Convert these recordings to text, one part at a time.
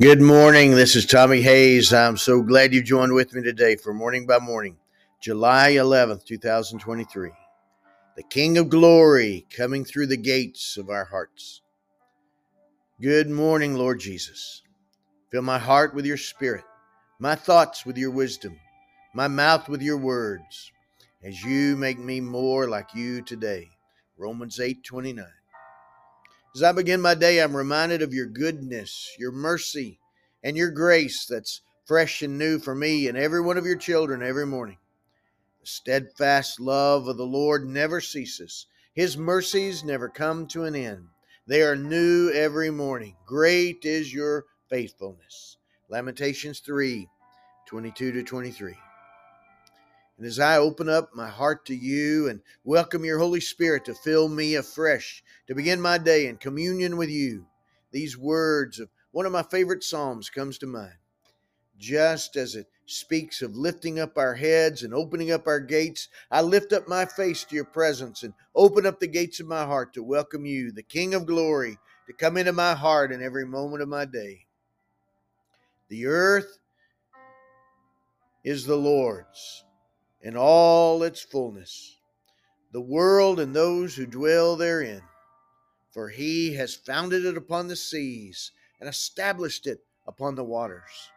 Good morning. This is Tommy Hays. I'm so glad you joined with me today for Morning by Morning, July 11th, 2023. The King of Glory coming through the gates of our hearts. Good morning, Lord Jesus. Fill my heart with your spirit, my thoughts with your wisdom, my mouth with your words, as you make me more like you today. Romans 8 29. As I begin my day, I'm reminded of your goodness, your mercy, and your grace that's fresh and new for me and every one of your children every morning. The steadfast love of the Lord never ceases, His mercies never come to an end. They are new every morning. Great is your faithfulness. Lamentations 3 22 to 23. And as I open up my heart to you and welcome your Holy Spirit to fill me afresh, to begin my day in communion with you, these words of one of my favorite Psalms comes to mind. Just as it speaks of lifting up our heads and opening up our gates, I lift up my face to your presence and open up the gates of my heart to welcome you, the King of glory, to come into my heart in every moment of my day. The earth is the Lord's in all its fullness, the world and those who dwell therein. For he has founded it upon the seas and established it upon the waters.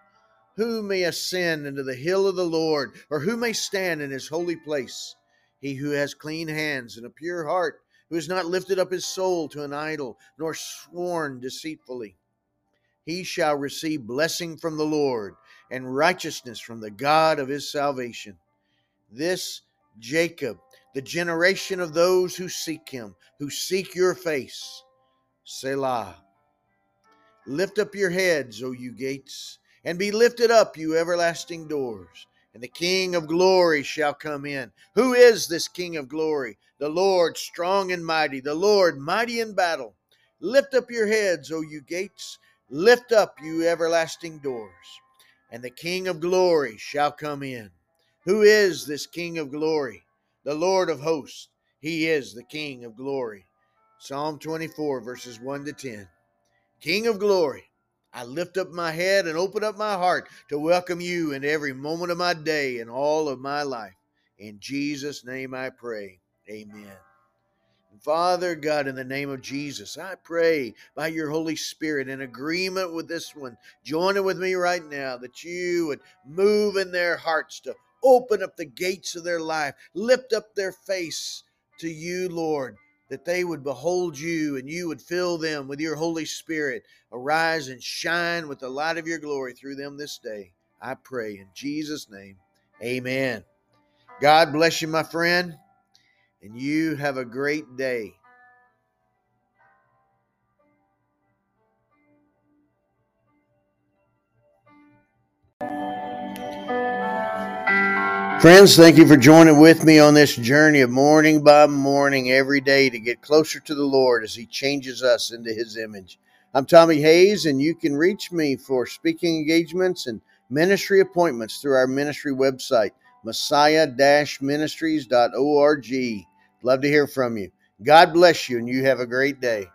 Who may ascend into the hill of the Lord, or who may stand in his holy place? He who has clean hands and a pure heart, who has not lifted up his soul to an idol, nor sworn deceitfully. He shall receive blessing from the Lord and righteousness from the God of his salvation. This Jacob, the generation of those who seek him, who seek your face. Selah. Lift up your heads, O you gates, and be lifted up, you everlasting doors, and the King of glory shall come in. Who is this King of glory? The Lord strong and mighty, the Lord mighty in battle. Lift up your heads, O you gates, lift up, you everlasting doors, and the King of glory shall come in. Who is this King of glory? The Lord of hosts. He is the King of glory. Psalm 24, verses 1 to 10. King of glory, I lift up my head and open up my heart to welcome you in every moment of my day and all of my life. In Jesus' name I pray. Amen. Father God, in the name of Jesus, I pray by your Holy Spirit in agreement with this one, join it with me right now that you would move in their hearts to Open up the gates of their life. Lift up their face to you, Lord, that they would behold you and you would fill them with your Holy Spirit. Arise and shine with the light of your glory through them this day. I pray in Jesus' name. Amen. God bless you, my friend, and you have a great day. Friends, thank you for joining with me on this journey of morning by morning every day to get closer to the Lord as He changes us into His image. I'm Tommy Hays, and you can reach me for speaking engagements and ministry appointments through our ministry website, messiah ministries.org. Love to hear from you. God bless you, and you have a great day.